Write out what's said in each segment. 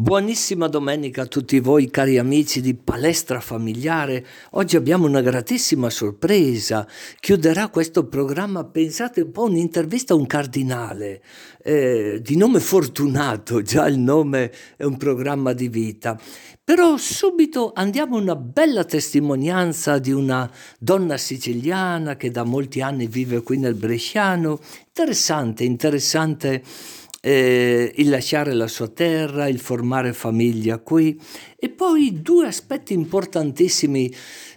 Buonissima domenica a tutti voi cari amici di Palestra Familiare. Oggi abbiamo una gratissima sorpresa. Chiuderà questo programma, pensate un po', un'intervista a un cardinale eh, di nome Fortunato, già il nome è un programma di vita. Però subito andiamo a una bella testimonianza di una donna siciliana che da molti anni vive qui nel Bresciano. Interessante, interessante eh, il lasciare la sua terra, il formare famiglia qui e poi due aspetti importantissimi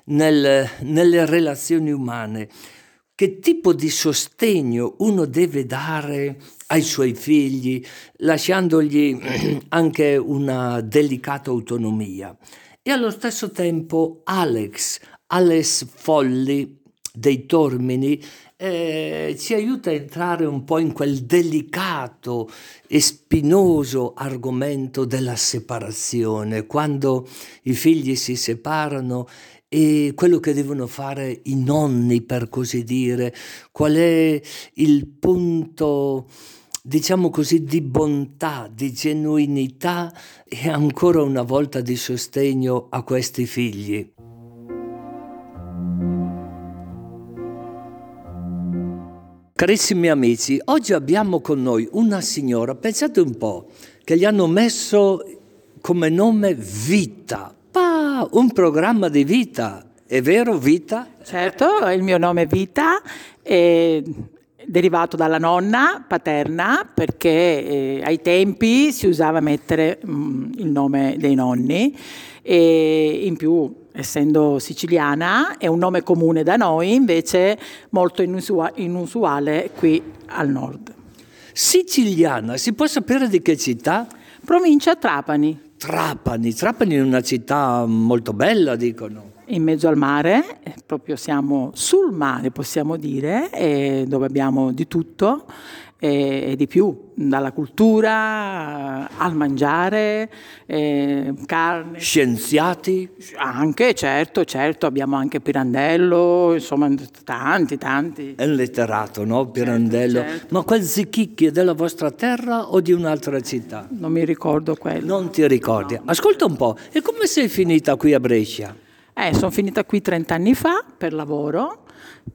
nel, nelle relazioni umane. Che tipo di sostegno uno deve dare ai suoi figli, lasciandogli anche una delicata autonomia. E allo stesso tempo Alex, Alex Folli dei Tormini, eh, ci aiuta a entrare un po' in quel delicato e spinoso argomento della separazione, quando i figli si separano e quello che devono fare i nonni, per così dire, qual è il punto diciamo così, di bontà, di genuinità e ancora una volta di sostegno a questi figli. Carissimi amici, oggi abbiamo con noi una signora, pensate un po', che gli hanno messo come nome Vita. Pa, un programma di vita, è vero Vita? Certo, il mio nome è Vita, è derivato dalla nonna paterna perché eh, ai tempi si usava mettere mh, mm, il nome dei nonni e in più essendo siciliana, è un nome comune da noi, invece molto inusuale qui al nord. Siciliana, si può sapere di che città? Provincia Trapani. Trapani, Trapani è una città molto bella, dicono. In mezzo al mare, proprio siamo sul mare, possiamo dire, dove abbiamo di tutto e, e di più, dalla cultura al mangiare, eh, carne. Scienziati? Anche, certo, certo, abbiamo anche Pirandello, insomma tanti, tanti. È letterato, no? Pirandello. Certo, certo. Ma quel Zichicchi è della vostra terra o di un'altra città? Non mi ricordo quello. Non ti ricordi? No. Ascolta un po', e come sei finita qui a Brescia? Eh, sono finita qui 30 anni fa per lavoro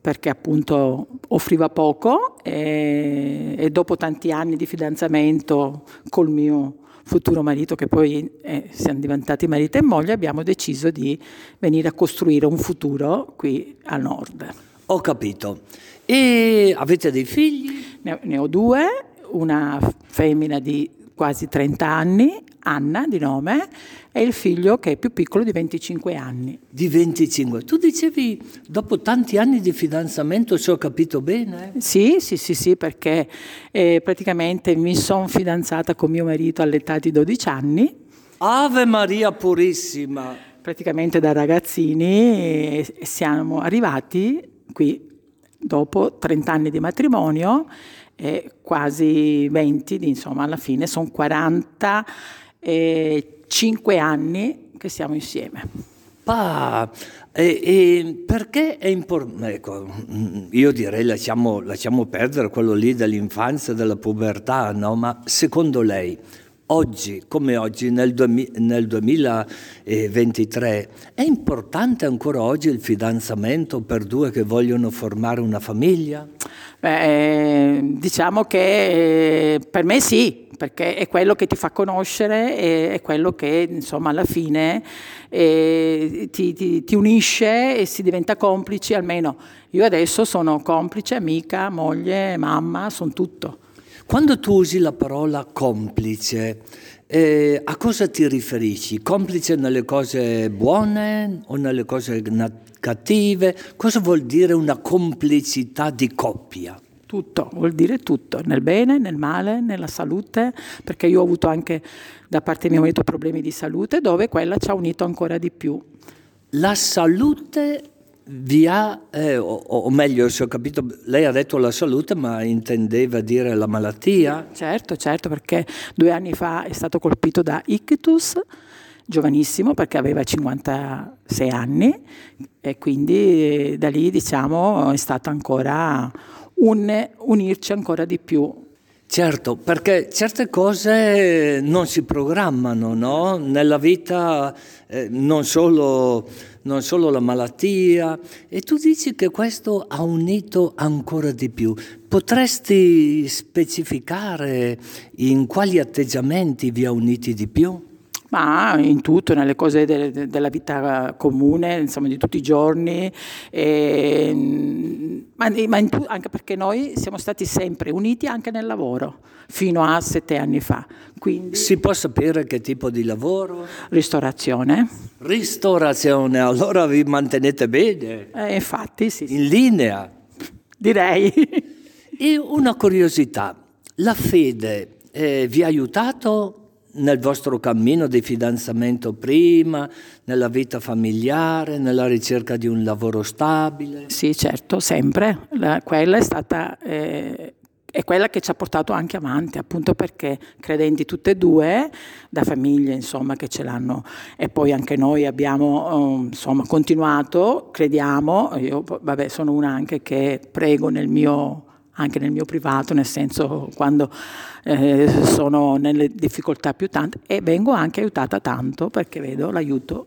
perché appunto offriva poco e, e, dopo tanti anni di fidanzamento col mio futuro marito, che poi eh, siamo diventati marito e moglie, abbiamo deciso di venire a costruire un futuro qui al nord. Ho capito. E avete dei figli? Ne, ne ho due, una femmina di quasi 30 anni, Anna di nome, e il figlio che è più piccolo di 25 anni. Di 25. Tu dicevi, dopo tanti anni di fidanzamento, se ho capito bene? Sì, sì, sì, sì, perché eh, praticamente mi sono fidanzata con mio marito all'età di 12 anni. Ave Maria Purissima! Praticamente da ragazzini e siamo arrivati qui dopo 30 anni di matrimonio e quasi 20, insomma alla fine sono 45 anni che siamo insieme. Pa, e, e perché è importante? Ecco, io direi lasciamo, lasciamo, perdere quello lì dell'infanzia, della pubertà, no? ma secondo lei oggi, come oggi, nel, nel 2023, è importante ancora oggi il fidanzamento per due che vogliono formare una famiglia? Beh, diciamo che eh, per me sì, perché è quello che ti fa conoscere, è quello che insomma alla fine eh, ti, ti, ti, unisce e si diventa complici, almeno io adesso sono complice, amica, moglie, mamma, sono tutto. Quando tu usi la parola complice, eh, a cosa ti riferisci? Complice nelle cose buone o nelle cose cattive? Cosa vuol dire una complicità di coppia? Tutto, vuol dire tutto, nel bene, nel male, nella salute, perché io ho avuto anche da parte di mio marito problemi di salute dove quella ci ha unito ancora di più. La salute vi ha, eh, o, o, meglio se ho capito, lei ha detto la salute ma intendeva dire la malattia? Certo, certo, perché due anni fa è stato colpito da ictus, giovanissimo perché aveva 56 anni e quindi da lì diciamo è stato ancora un unirci ancora di più. Certo, perché certe cose non si programmano, no? Nella vita eh, non, solo, non solo la malattia, e tu dici che questo ha unito ancora di più. Potresti specificare in quali atteggiamenti vi ha uniti di più? Ma in tutto, nelle cose de, de, della vita comune, insomma di tutti i giorni, e, ma, ma tu, anche perché noi siamo stati sempre uniti anche nel lavoro, fino a sette anni fa. Quindi, si può sapere che tipo di lavoro? Ristorazione. Ristorazione, allora vi mantenete bene? Eh, infatti, sì, sì. In linea? Direi. e una curiosità, la fede eh, vi ha aiutato nel vostro cammino di fidanzamento prima, nella vita familiare, nella ricerca di un lavoro stabile? Sì, certo, sempre. La, quella è stata eh, è quella che ci ha portato anche avanti, appunto perché credenti tutte e due, da famiglie insomma che ce l'hanno e poi anche noi abbiamo um, insomma continuato, crediamo, io vabbè sono una anche che prego nel mio anche nel mio privato, nel senso quando eh, sono nelle difficoltà più tante e vengo anche aiutata tanto perché vedo l'aiuto.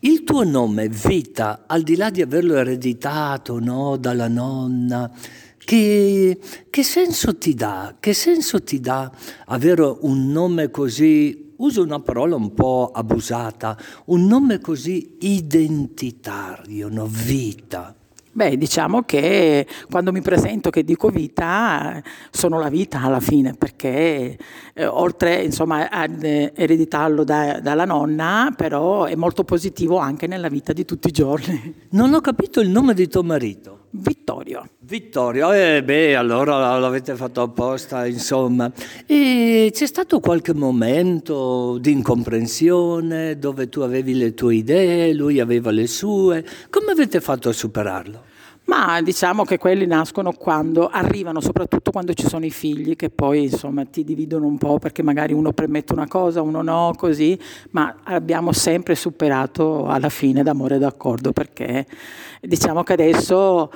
Il tuo nome, Vita, al di là di averlo ereditato no, dalla nonna, che, che senso ti dà? Che senso ti dà avere un nome così uso una parola un po' abusata, un nome così identitario, no? vita. Beh, diciamo che quando mi presento che dico vita, sono la vita alla fine, perché eh, oltre insomma, ad ereditarlo da, dalla nonna, però è molto positivo anche nella vita di tutti i giorni. Non ho capito il nome di tuo marito. Vittorio. Vittorio, eh beh, allora l'avete fatto apposta, insomma. E c'è stato qualche momento di incomprensione dove tu avevi le tue idee, lui aveva le sue. Come avete fatto a superarlo? Ma diciamo che quelli nascono quando arrivano, soprattutto quando ci sono i figli, che poi insomma ti dividono un po' perché magari uno permette una cosa, uno no, così, ma abbiamo sempre superato alla fine d'amore e d'accordo perché diciamo che adesso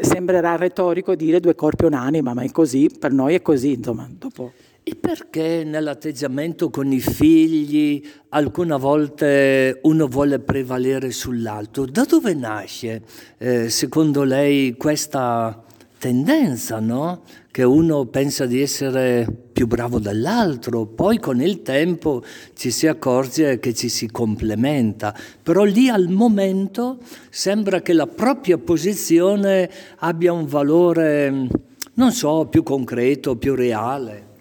sembrerà retorico dire due corpi e un'anima, ma è così, per noi è così, insomma, dopo. E perché nell'atteggiamento con i figli alcune volte uno vuole prevalere sull'altro? Da dove nasce, eh, secondo lei, questa tendenza, no? Che uno pensa di essere più bravo dell'altro, poi con il tempo ci si accorge che ci si complementa, però lì al momento sembra che la propria posizione abbia un valore, non so, più concreto, più reale.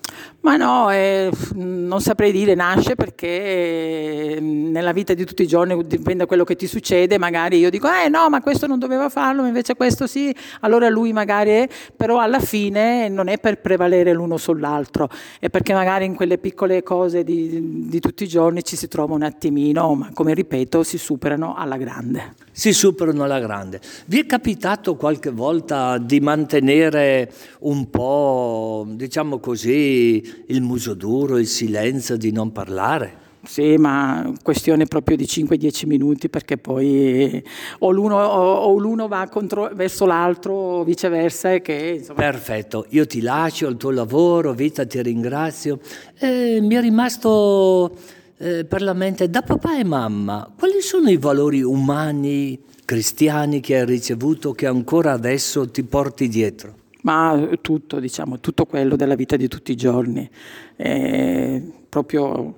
Ma no, eh, non saprei dire, nasce perché eh, nella vita di tutti i giorni dipende da quello che ti succede, magari io dico, eh no, ma questo non doveva farlo, invece questo sì, allora lui magari, è, però alla fine non è per prevalere l'uno sull'altro, è perché magari in quelle piccole cose di, di tutti i giorni ci si trova un attimino, ma come ripeto, si superano alla grande. Si superano alla grande. Vi è capitato qualche volta di mantenere un po', diciamo così, il muso duro, il silenzio di non parlare? Sì, ma questione proprio di 5-10 minuti perché poi o l'uno, o l'uno va contro, verso l'altro o viceversa. Che, insomma... Perfetto, io ti lascio il tuo lavoro, Vita ti ringrazio. Eh, mi è rimasto eh, per la mente da papà e mamma, quali sono i valori umani, cristiani che hai ricevuto che ancora adesso ti porti dietro? Ma tutto, diciamo, tutto quello della vita di tutti i giorni. Eh, proprio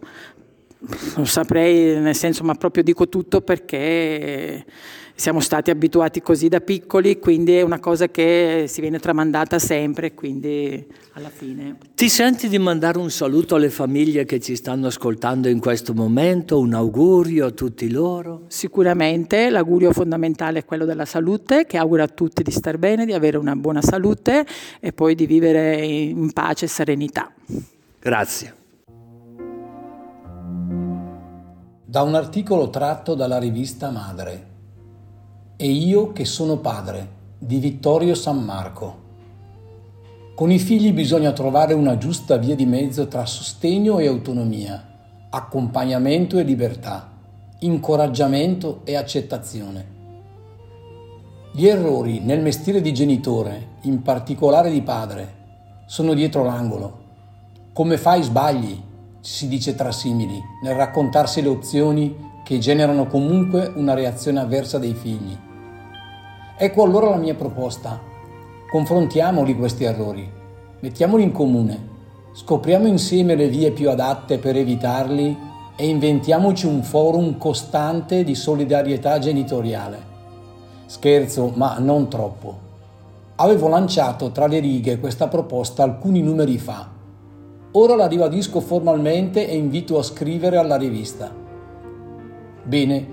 non saprei, nel senso, ma proprio dico tutto perché siamo stati abituati così da piccoli, quindi è una cosa che si viene tramandata sempre, quindi alla fine. Ti senti di mandare un saluto alle famiglie che ci stanno ascoltando in questo momento, un augurio a tutti loro? Sicuramente l'augurio fondamentale è quello della salute, che augura a tutti di star bene, di avere una buona salute e poi di vivere in pace e serenità. Grazie. Da un articolo tratto dalla rivista Madre e io che sono padre di Vittorio San Marco. Con i figli bisogna trovare una giusta via di mezzo tra sostegno e autonomia, accompagnamento e libertà, incoraggiamento e accettazione. Gli errori nel mestiere di genitore, in particolare di padre, sono dietro l'angolo. Come fai sbagli, si dice tra simili, nel raccontarsi le opzioni che generano comunque una reazione avversa dei figli. Ecco allora la mia proposta. Confrontiamoli questi errori, mettiamoli in comune, scopriamo insieme le vie più adatte per evitarli e inventiamoci un forum costante di solidarietà genitoriale. Scherzo, ma non troppo. Avevo lanciato tra le righe questa proposta alcuni numeri fa. Ora la ribadisco formalmente e invito a scrivere alla rivista. Bene,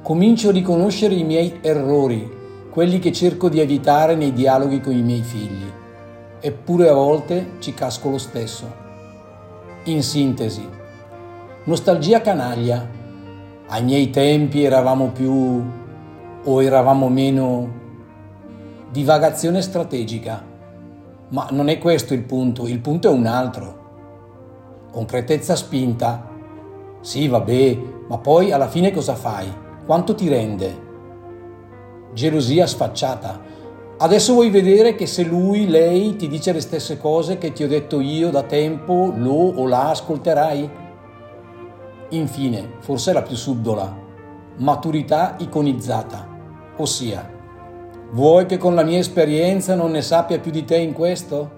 comincio a riconoscere i miei errori, quelli che cerco di evitare nei dialoghi con i miei figli. Eppure a volte ci casco lo stesso. In sintesi, nostalgia canaglia. Ai miei tempi eravamo più o eravamo meno divagazione strategica. Ma non è questo il punto, il punto è un altro. Concretezza spinta. Sì, vabbè, ma poi alla fine cosa fai? Quanto ti rende? Gelosia sfacciata. Adesso vuoi vedere che se lui, lei ti dice le stesse cose che ti ho detto io da tempo, lo o la ascolterai? Infine, forse la più subdola, maturità iconizzata, ossia Vuoi che con la mia esperienza non ne sappia più di te in questo?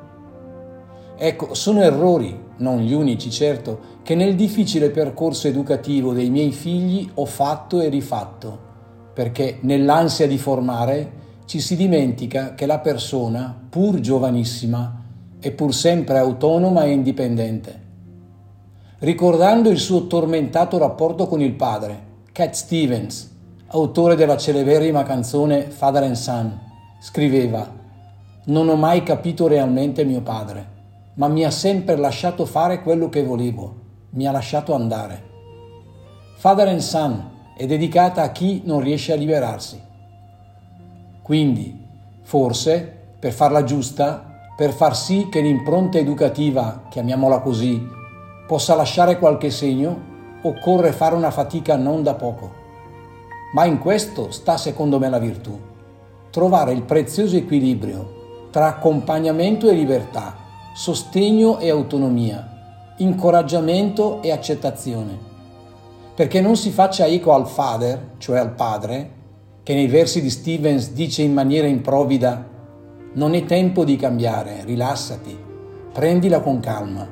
Ecco, sono errori, non gli unici certo, che nel difficile percorso educativo dei miei figli ho fatto e rifatto, perché nell'ansia di formare ci si dimentica che la persona, pur giovanissima, è pur sempre autonoma e indipendente. Ricordando il suo tormentato rapporto con il padre, Cat Stevens, autore della celeberrima canzone Father and Son, scriveva Non ho mai capito realmente mio padre, ma mi ha sempre lasciato fare quello che volevo, mi ha lasciato andare. Father and Son è dedicata a chi non riesce a liberarsi. Quindi, forse, per farla giusta, per far sì che l'impronta educativa, chiamiamola così, possa lasciare qualche segno, occorre fare una fatica non da poco. Ma in questo sta secondo me la virtù. Trovare il prezioso equilibrio tra accompagnamento e libertà, sostegno e autonomia, incoraggiamento e accettazione. Perché non si faccia eco al father, cioè al padre, che nei versi di Stevens dice in maniera improvvida non è tempo di cambiare, rilassati, prendila con calma,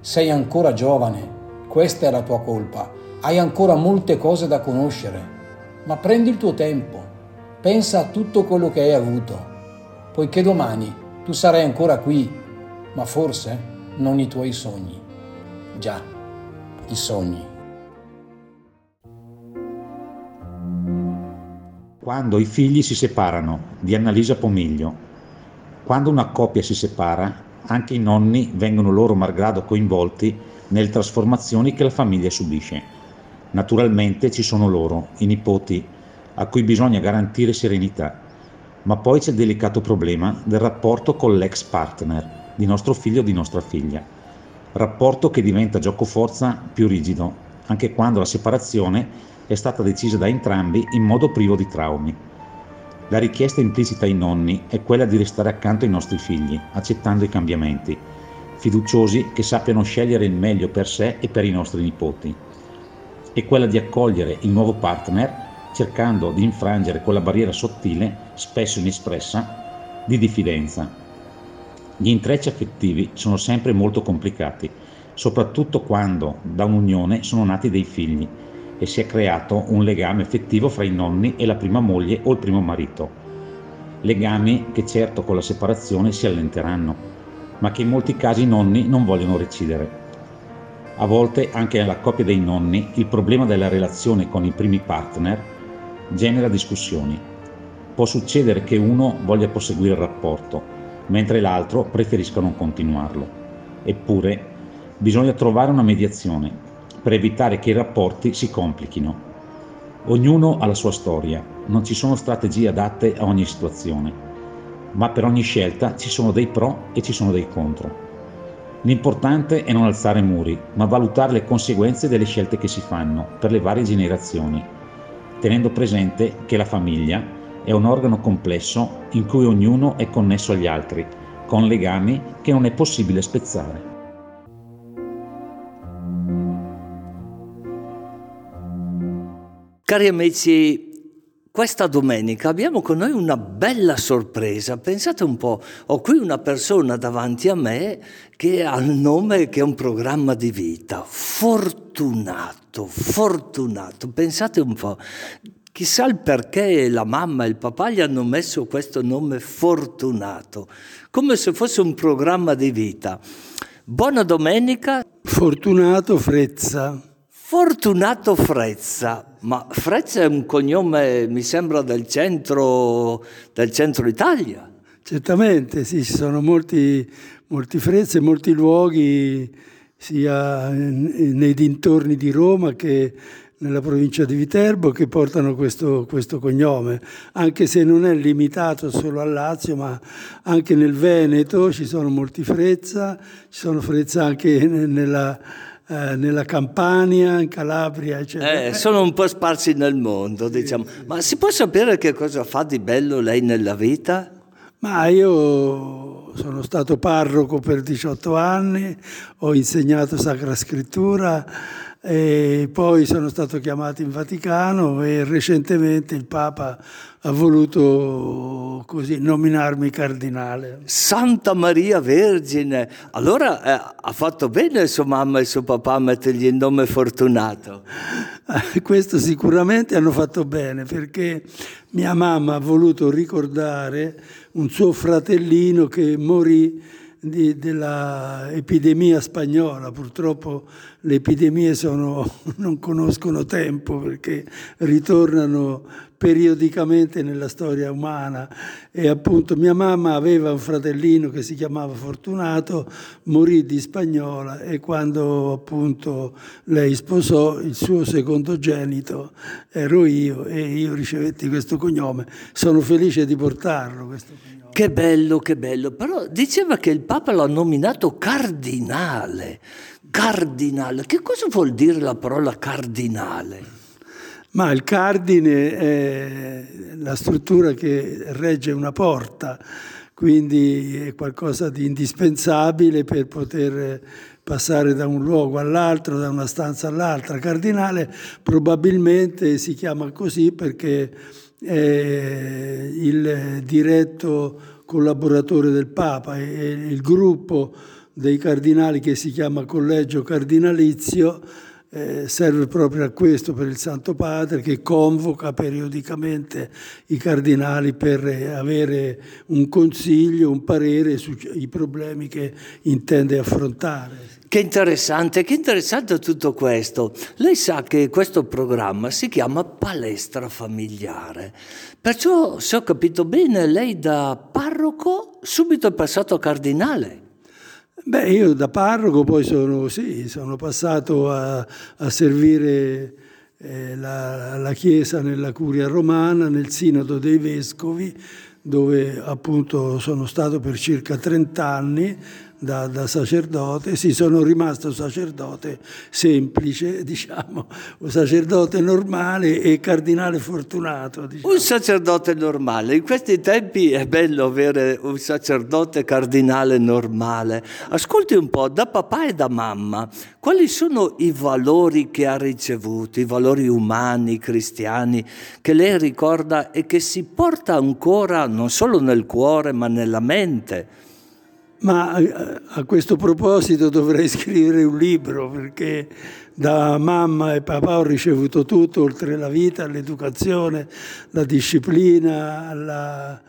sei ancora giovane, questa è la tua colpa, hai ancora molte cose da conoscere ma prendi il tuo tempo, pensa a tutto quello che hai avuto, poiché domani tu sarai ancora qui, ma forse non i tuoi sogni. Già, i sogni. Quando i figli si separano, di Annalisa Pomiglio. Quando una coppia si separa, anche i nonni vengono loro malgrado coinvolti nelle trasformazioni che la famiglia subisce. Naturalmente ci sono loro, i nipoti, a cui bisogna garantire serenità. Ma poi c'è il delicato problema del rapporto con l'ex partner di nostro figlio o di nostra figlia. Rapporto che diventa gioco forza più rigido, anche quando la separazione è stata decisa da entrambi in modo privo di traumi. La richiesta implicita ai nonni è quella di restare accanto ai nostri figli, accettando i cambiamenti, fiduciosi che sappiano scegliere il meglio per sé e per i nostri nipoti è quella di accogliere il nuovo partner cercando di infrangere quella barriera sottile, spesso inespressa, di diffidenza. Gli intrecci affettivi sono sempre molto complicati, soprattutto quando da un'unione sono nati dei figli e si è creato un legame affettivo fra i nonni e la prima moglie o il primo marito. Legami che certo con la separazione si allenteranno, ma che in molti casi i nonni non vogliono recidere. A volte anche nella coppia dei nonni il problema della relazione con i primi partner genera discussioni. Può succedere che uno voglia proseguire il rapporto, mentre l'altro preferisca non continuarlo. Eppure bisogna trovare una mediazione per evitare che i rapporti si complichino. Ognuno ha la sua storia, non ci sono strategie adatte a ogni situazione, ma per ogni scelta ci sono dei pro e ci sono dei contro. L'importante è non alzare muri, ma valutare le conseguenze delle scelte che si fanno per le varie generazioni, tenendo presente che la famiglia è un organo complesso in cui ognuno è connesso agli altri, con legami che non è possibile spezzare. Cari amici, questa domenica abbiamo con noi una bella sorpresa. Pensate un po', ho qui una persona davanti a me che ha il nome che è un programma di vita. Fortunato, fortunato. Pensate un po'. Chissà il perché la mamma e il papà gli hanno messo questo nome fortunato, come se fosse un programma di vita. Buona domenica. Fortunato Frezza. Fortunato Frezza, ma Frezza è un cognome, mi sembra, del centro, del centro Italia. Certamente, sì, ci sono molti, molti Frezza e molti luoghi, sia nei dintorni di Roma che nella provincia di Viterbo che portano questo, questo, cognome, anche se non è limitato solo al Lazio, ma anche nel Veneto ci sono molti Frezza, ci sono Frezza anche nella eh, nella Campania, in Calabria, eccetera. Eh, sono un po' sparsi nel mondo, diciamo. Ma si può sapere che cosa fa di bello lei nella vita? Ma io sono stato parroco per 18 anni, ho insegnato Sacra Scrittura e poi sono stato chiamato in Vaticano e recentemente il Papa ha voluto così nominarmi cardinale. Santa Maria Vergine! Allora eh, ha fatto bene sua mamma e suo papà a mettergli il nome fortunato. Questo sicuramente hanno fatto bene perché mia mamma ha voluto ricordare un suo fratellino che morì dell'epidemia spagnola. Purtroppo le epidemie sono, non conoscono tempo perché ritornano periodicamente nella storia umana e appunto mia mamma aveva un fratellino che si chiamava Fortunato, morì di spagnola e quando appunto lei sposò il suo secondogenito ero io e io ricevetti questo cognome. Sono felice di portarlo questo cognome. Che bello, che bello. Però diceva che il Papa l'ha nominato cardinale. Cardinale. Che cosa vuol dire la parola cardinale? Ma il cardine è la struttura che regge una porta, quindi è qualcosa di indispensabile per poter passare da un luogo all'altro, da una stanza all'altra. Cardinale probabilmente si chiama così perché è il diretto collaboratore del Papa e il gruppo dei cardinali che si chiama Collegio Cardinalizio eh, serve proprio a questo per il Santo Padre che convoca periodicamente i cardinali per avere un consiglio, un parere sui problemi che intende affrontare. Che interessante, che interessante tutto questo. Lei sa che questo programma si chiama palestra familiare. Perciò, se ho capito bene, lei da parroco subito è passato a cardinale. Beh, io da parroco poi sono, sì, sono passato a, a servire eh, la, la Chiesa nella curia romana, nel Sinodo dei Vescovi, dove appunto sono stato per circa 30 anni da, da, sacerdote, sì, sono rimasto sacerdote semplice, diciamo, un sacerdote normale e cardinale fortunato. Diciamo. Un sacerdote normale, in questi tempi è bello avere un sacerdote cardinale normale. Ascolti un po', da papà e da mamma, quali sono i valori che ha ricevuto, i valori umani, cristiani, che lei ricorda e che si porta ancora non solo nel cuore ma nella mente? Ma eh, a questo proposito dovrei scrivere un libro perché da mamma e papà ho ricevuto tutto, oltre la vita, l'educazione, la disciplina, la,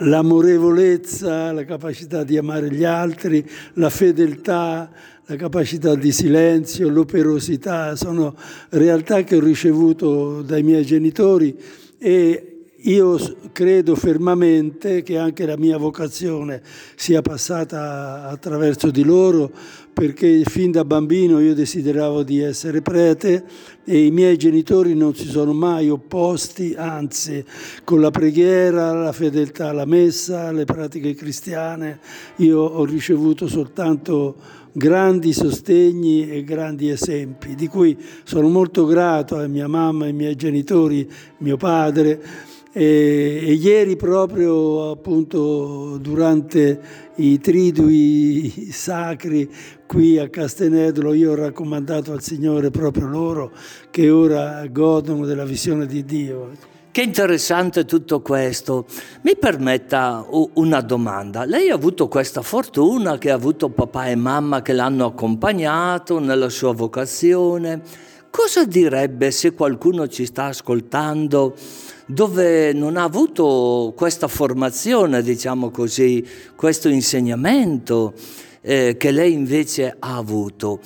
l'amorevolezza, la capacità di amare gli altri, la fedeltà, la capacità di silenzio, l'operosità. Sono realtà che ho ricevuto dai miei genitori e io credo fermamente che anche la mia vocazione sia passata attraverso di loro perché fin da bambino io desideravo di essere prete e i miei genitori non si sono mai opposti, anzi con la preghiera, la fedeltà alla messa, le pratiche cristiane, io ho ricevuto soltanto grandi sostegni e grandi esempi, di cui sono molto grato a mia mamma, ai miei genitori, mio padre E, e ieri proprio appunto durante i tridui sacri qui a Castenedolo io ho raccomandato al Signore proprio loro che ora godono della visione di Dio. Che interessante tutto questo. Mi permetta una domanda. Lei ha avuto questa fortuna che ha avuto papà e mamma che l'hanno accompagnato nella sua vocazione. Cosa direbbe se qualcuno ci sta ascoltando dove non ha avuto questa formazione, diciamo così, questo insegnamento eh, che lei invece ha avuto?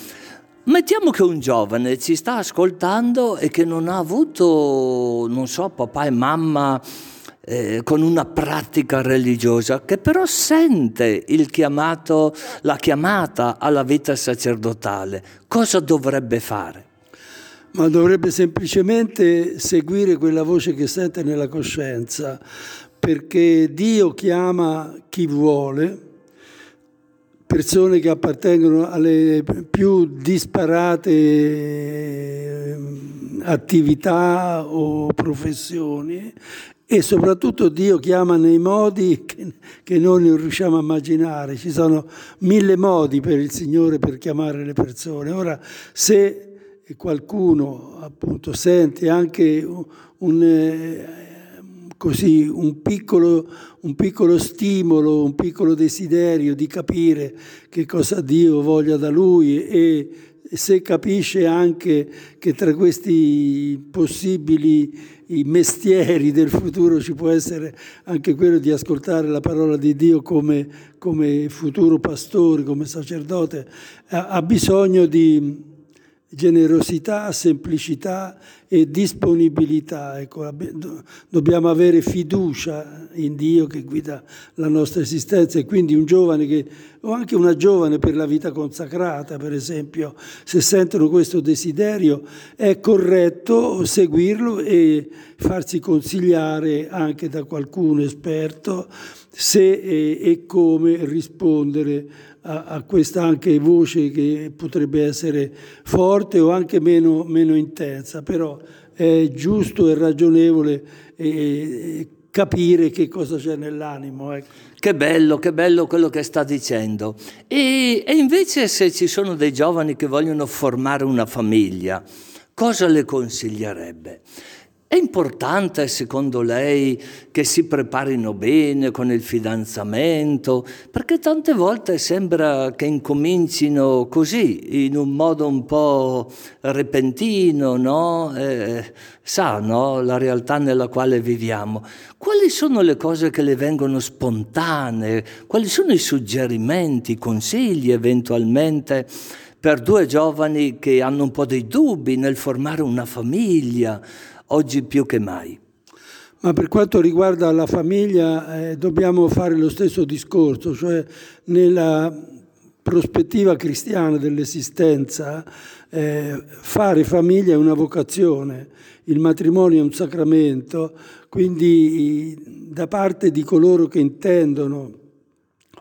Mettiamo che un giovane ci sta ascoltando e che non ha avuto, non so, papà e mamma eh, con una pratica religiosa, che però sente chiamato, la chiamata alla vita sacerdotale. Cosa dovrebbe fare? Ma dovrebbe semplicemente seguire quella voce che sente nella coscienza, perché Dio chiama chi vuole persone che appartengono alle più disparate eh, attività o professioni e soprattutto Dio chiama nei modi che, che, noi non riusciamo a immaginare. Ci sono mille modi per il Signore per chiamare le persone. Ora, se qualcuno appunto sente anche un, un eh, così un piccolo, un piccolo stimolo, un piccolo desiderio di capire che cosa Dio voglia da lui e se capisce anche che tra questi possibili mestieri del futuro ci può essere anche quello di ascoltare la parola di Dio come, come futuro pastore, come sacerdote, ha bisogno di generosità, semplicità e disponibilità. Ecco, dobbiamo avere fiducia in Dio che guida la nostra esistenza e quindi un giovane che, o anche una giovane per la vita consacrata, per esempio, se sentono questo desiderio, è corretto seguirlo e farsi consigliare anche da qualcuno esperto se e, come rispondere a, a, questa anche voce che potrebbe essere forte o anche meno, meno intensa, però è giusto e ragionevole eh, capire che cosa c'è nell'animo. Ecco. Che bello, che bello quello che sta dicendo. E, e invece se ci sono dei giovani che vogliono formare una famiglia, cosa le consiglierebbe? È importante secondo lei che si preparino bene con il fidanzamento? Perché tante volte sembra che incomincino così, in un modo un po' repentino, no? Eh, sa, no? La realtà nella quale viviamo. Quali sono le cose che le vengono spontanee? Quali sono i suggerimenti, i consigli eventualmente? per due giovani che hanno un po' dei dubbi nel formare una famiglia, oggi più che mai. Ma per quanto riguarda la famiglia eh, dobbiamo fare lo stesso discorso, cioè nella prospettiva cristiana dell'esistenza eh, fare famiglia è una vocazione, il matrimonio è un sacramento, quindi da parte di coloro che intendono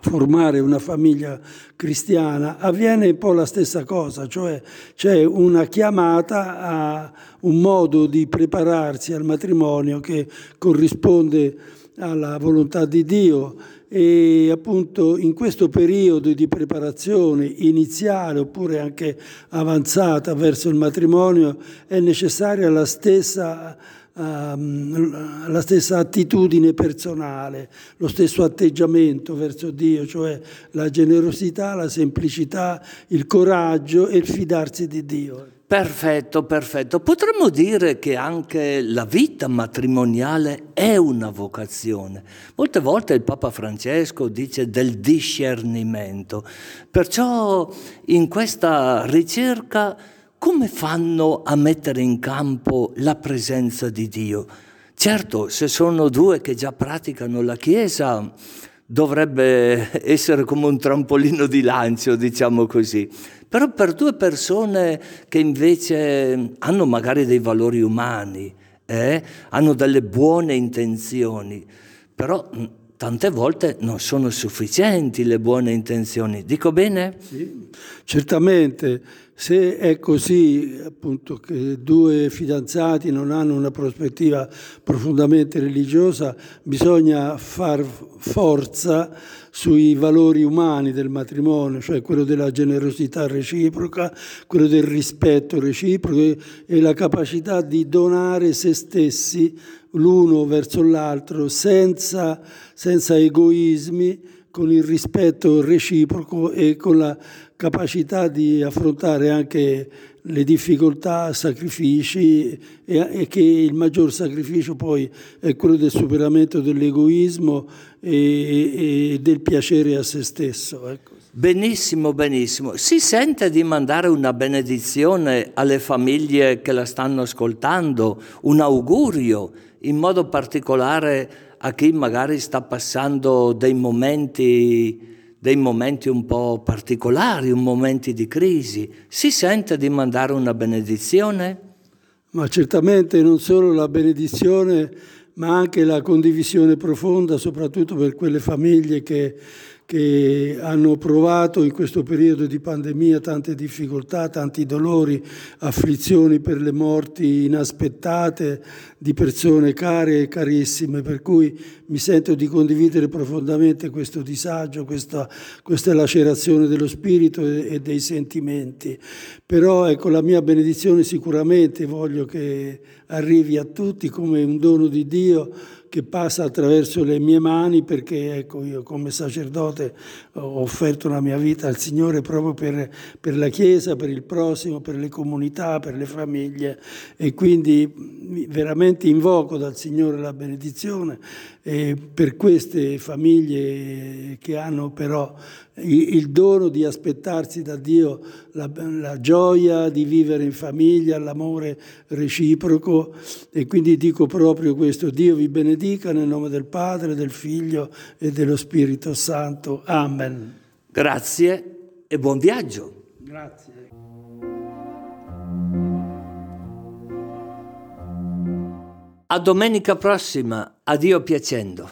formare una famiglia cristiana, avviene un po' la stessa cosa, cioè c'è una chiamata a un modo di prepararsi al matrimonio che corrisponde alla volontà di Dio. E appunto in questo periodo di preparazione iniziale oppure anche avanzata verso il matrimonio è necessaria la stessa um, la stessa attitudine personale, lo stesso atteggiamento verso Dio, cioè la generosità, la semplicità, il coraggio e il fidarsi di Dio. Perfetto, perfetto. Potremmo dire che anche la vita matrimoniale è una vocazione. Molte volte il Papa Francesco dice del discernimento. Perciò in questa ricerca come fanno a mettere in campo la presenza di Dio? Certo, se sono due che già praticano la Chiesa, dovrebbe essere come un trampolino di lancio, diciamo così. Però per due persone che invece hanno magari dei valori umani, eh, hanno delle buone intenzioni, però tante volte non sono sufficienti le buone intenzioni. Dico bene? Sì, certamente. Se è così, appunto, che due fidanzati non hanno una prospettiva profondamente religiosa, bisogna far forza sui valori umani del matrimonio, cioè quello della generosità reciproca, quello del rispetto reciproco e la capacità di donare se stessi l'uno verso l'altro senza, senza egoismi, con il rispetto reciproco e con la capacità di affrontare anche le difficoltà, sacrifici e, che il maggior sacrificio poi è quello del superamento dell'egoismo e, e del piacere a se stesso. Ecco. Benissimo, benissimo. Si sente di mandare una benedizione alle famiglie che la stanno ascoltando, un augurio, in modo particolare a chi magari sta passando dei momenti dei momenti un po' particolari, un momenti di crisi, si sente di mandare una benedizione? Ma certamente non solo la benedizione, ma anche la condivisione profonda, soprattutto per quelle famiglie che che hanno provato in questo periodo di pandemia tante difficoltà, tanti dolori, afflizioni per le morti inaspettate di persone care e carissime, per cui mi sento di condividere profondamente questo disagio, questa, questa lacerazione dello spirito e, e dei sentimenti. Però ecco, la mia benedizione sicuramente voglio che arrivi a tutti come un dono di Dio che passa attraverso le mie mani perché ecco, io come sacerdote ho offerto la mia vita al Signore proprio per, per la Chiesa, per il prossimo, per le comunità, per le famiglie e quindi veramente invoco dal Signore la benedizione per queste famiglie che hanno però il dono di aspettarsi da Dio la, la, gioia di vivere in famiglia, l'amore reciproco e quindi dico proprio questo, Dio vi benedica nel nome del Padre, del Figlio e dello Spirito Santo. Amen. Grazie e buon viaggio. Grazie. A domenica prossima, a Dio piacendo.